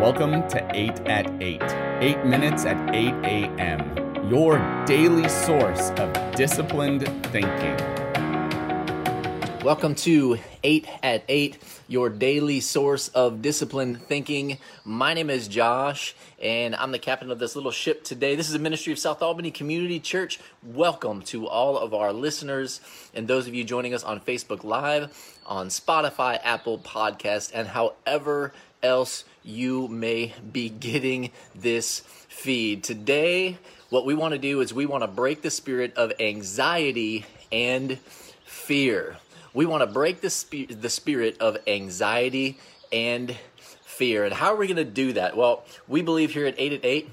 Welcome to 8 at 8, 8 minutes at 8 a.m., your daily source of disciplined thinking. Welcome to 8 at 8, your daily source of disciplined thinking. My name is Josh, and I'm the captain of this little ship today. This is the ministry of South Albany Community Church. Welcome to all of our listeners and those of you joining us on Facebook Live, on Spotify, Apple Podcast, and however else you may be getting this feed. Today, what we want to do is we want to break the spirit of anxiety and fear. We want to break the, sp- the spirit of anxiety and fear. And how are we going to do that? Well, we believe here at 8 at 8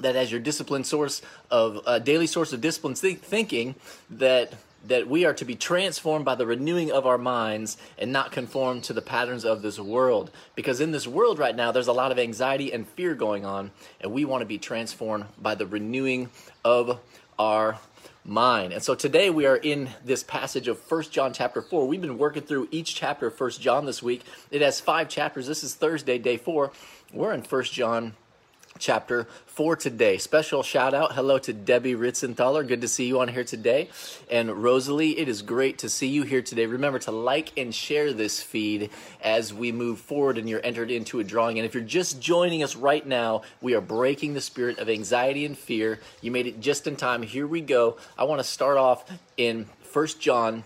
that as your discipline source of uh, daily source of discipline th- thinking that that we are to be transformed by the renewing of our minds and not conform to the patterns of this world. Because in this world right now, there's a lot of anxiety and fear going on, and we want to be transformed by the renewing of our mind. And so today we are in this passage of First John chapter 4. We've been working through each chapter of First John this week. It has five chapters. This is Thursday, day 4. We're in First John chapter 4 today. Special shout out, hello to Debbie Ritzenthaler. Good to see you on here today. And Rosalie, it is great to see you here today. Remember to like and share this feed as we move forward and you're entered into a drawing. And if you're just joining us right now, we are breaking the spirit of anxiety and fear. You made it just in time. Here we go. I want to start off in First John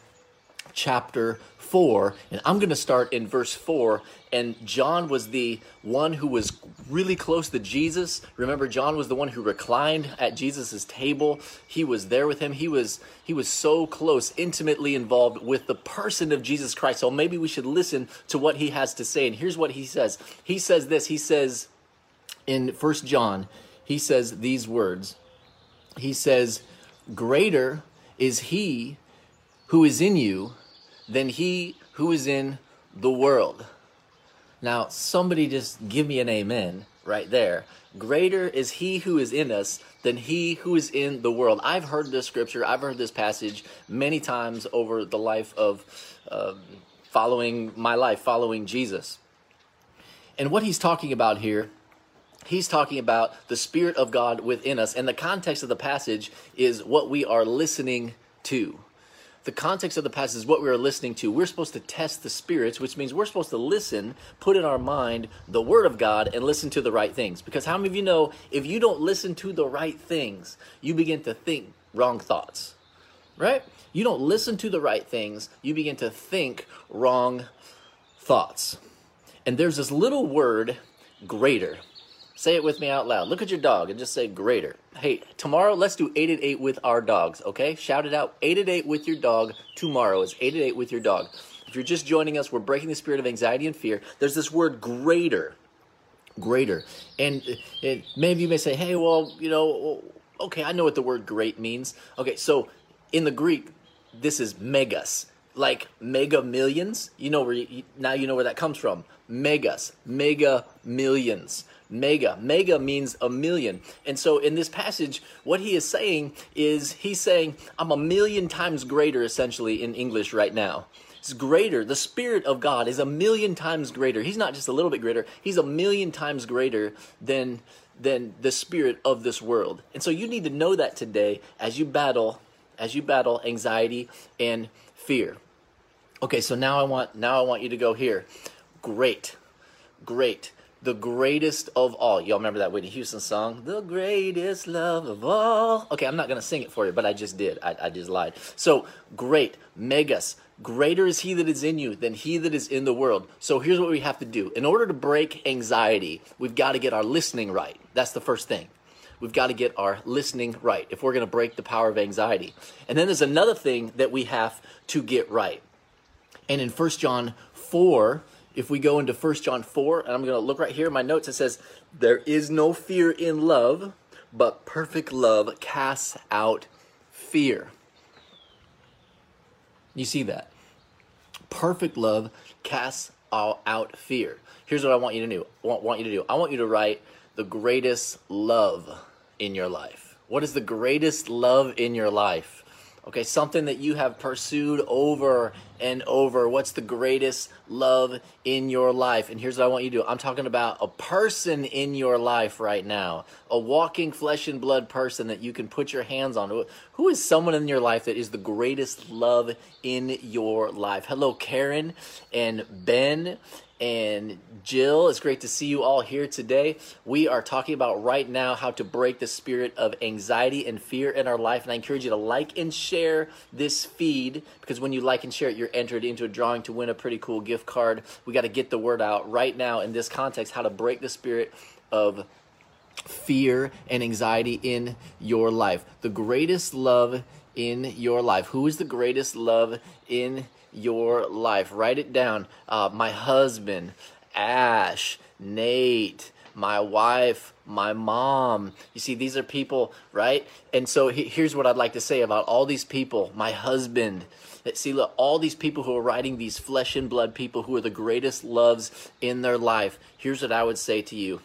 chapter 4, and I'm going to start in verse 4. And John was the one who was really close to Jesus. Remember, John was the one who reclined at Jesus' table. He was there with him. He was he was so close, intimately involved with the person of Jesus Christ. So maybe we should listen to what he has to say. And here's what he says. He says this. He says in First John, he says these words. He says, "Greater is he who is in you than he who is in the world. Now, somebody just give me an amen right there. Greater is he who is in us than he who is in the world. I've heard this scripture, I've heard this passage many times over the life of uh, following my life, following Jesus. And what he's talking about here, he's talking about the Spirit of God within us. And the context of the passage is what we are listening to the context of the passage is what we are listening to. We're supposed to test the spirits, which means we're supposed to listen, put in our mind the word of God, and listen to the right things. Because how many of you know if you don't listen to the right things, you begin to think wrong thoughts, right? You don't listen to the right things, you begin to think wrong thoughts. And there's this little word, greater. Say it with me out loud. Look at your dog and just say greater. Hey, tomorrow let's do 8 at 8 with our dogs, okay? Shout it out. 8 at 8 with your dog. Tomorrow is 8 at 8 with your dog. If you're just joining us, we're breaking the spirit of anxiety and fear. There's this word greater. Greater. And it, many of you may say, hey, well, you know, okay, I know what the word great means. Okay, so in the Greek, this is megas like mega millions you know where you, now you know where that comes from megas mega millions mega. Mega means a million. And so in this passage, what he is saying is he's saying, I'm a million times greater, essentially, in English right now. It's greater. The Spirit of God is a million times greater. He's not just a little bit greater, he's a million times greater than than the spirit of this world. And so you need to know that today as you battle as you battle anxiety and fear. Okay, so now I want now I want you to go here. Great. Great the greatest of all. Y'all remember that Whitney Houston song? The greatest love of all. Okay, I'm not going to sing it for you, but I just did. I, I just lied. So, great, megas. Greater is he that is in you than he that is in the world. So, here's what we have to do. In order to break anxiety, we've got to get our listening right. That's the first thing. We've got to get our listening right if we're going to break the power of anxiety. And then there's another thing that we have to get right. And in 1 John 4, if we go into 1 John 4, and I'm going to look right here in my notes, it says, There is no fear in love, but perfect love casts out fear. You see that? Perfect love casts all out fear. Here's what I want you to do. Want, want you to do. I want you to write the greatest love in your life. What is the greatest love in your life? Okay, something that you have pursued over and over. What's the greatest love in your life? And here's what I want you to do I'm talking about a person in your life right now, a walking flesh and blood person that you can put your hands on. Who is someone in your life that is the greatest love in your life? Hello, Karen and Ben and Jill. It's great to see you all here today. We are talking about right now how to break the spirit of anxiety and fear in our life. And I encourage you to like and share this feed because when you like and share it, you're entered into a drawing to win a pretty cool gift card. We got to get the word out right now in this context how to break the spirit of fear and anxiety in your life. The greatest love in your life. Who is the greatest love in your life. Write it down. Uh, my husband, Ash, Nate, my wife, my mom. You see, these are people, right? And so he, here's what I'd like to say about all these people my husband. See, look, all these people who are writing these flesh and blood people who are the greatest loves in their life. Here's what I would say to you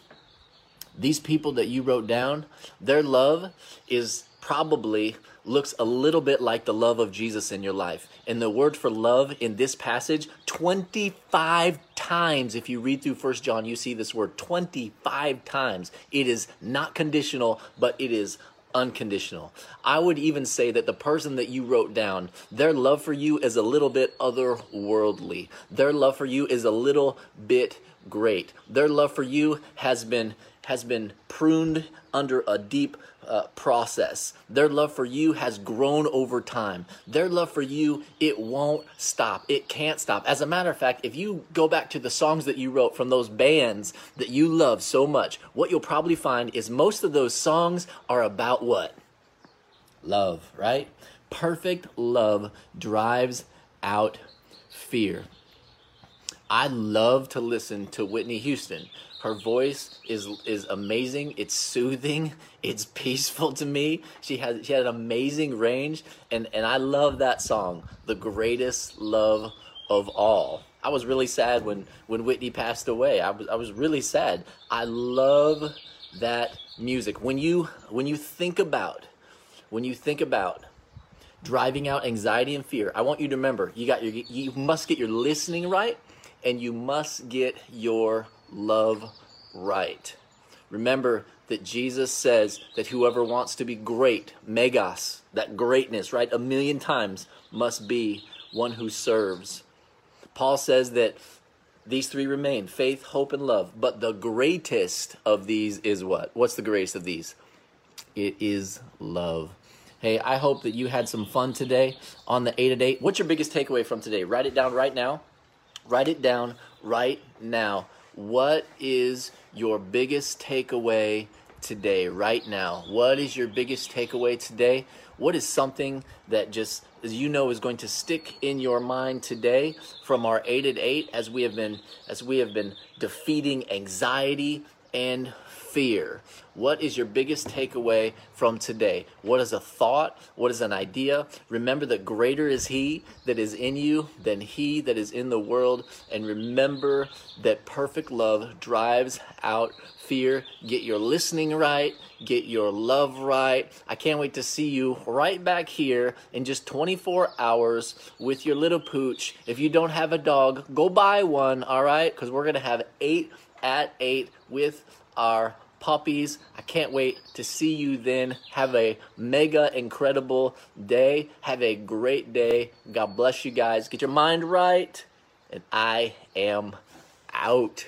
these people that you wrote down, their love is probably looks a little bit like the love of Jesus in your life. And the word for love in this passage, 25 times, if you read through First John, you see this word 25 times. It is not conditional, but it is unconditional. I would even say that the person that you wrote down, their love for you is a little bit otherworldly. Their love for you is a little bit great. Their love for you has been has been pruned under a deep uh, process. Their love for you has grown over time. Their love for you, it won't stop. It can't stop. As a matter of fact, if you go back to the songs that you wrote from those bands that you love so much, what you'll probably find is most of those songs are about what? Love, right? Perfect love drives out fear. I love to listen to Whitney Houston. Her voice is is amazing. It's soothing. It's peaceful to me. She has she had an amazing range, and and I love that song, "The Greatest Love of All." I was really sad when when Whitney passed away. I was I was really sad. I love that music. When you when you think about when you think about driving out anxiety and fear, I want you to remember you got your you must get your listening right and you must get your love right. Remember that Jesus says that whoever wants to be great, megas, that greatness, right, a million times, must be one who serves. Paul says that these three remain faith, hope, and love. But the greatest of these is what? What's the greatest of these? It is love. Hey, I hope that you had some fun today on the 8 at 8. What's your biggest takeaway from today? Write it down right now. Write it down right now. What is your biggest takeaway today, right now? What is your biggest takeaway today? What is something that just, as you know, is going to stick in your mind today from our eight at eight as we have been as we have been defeating anxiety and fear. What is your biggest takeaway from today? What is a thought? What is an idea? Remember that greater is He that is in you than He that is in the world. And remember that perfect love drives out fear. Get your listening right, get your love right. I can't wait to see you right back here in just 24 hours with your little pooch. If you don't have a dog, go buy one, all right? Because we're going to have eight at eight with our puppies. I can't wait to see you then. Have a mega incredible day. Have a great day. God bless you guys. Get your mind right. And I am out.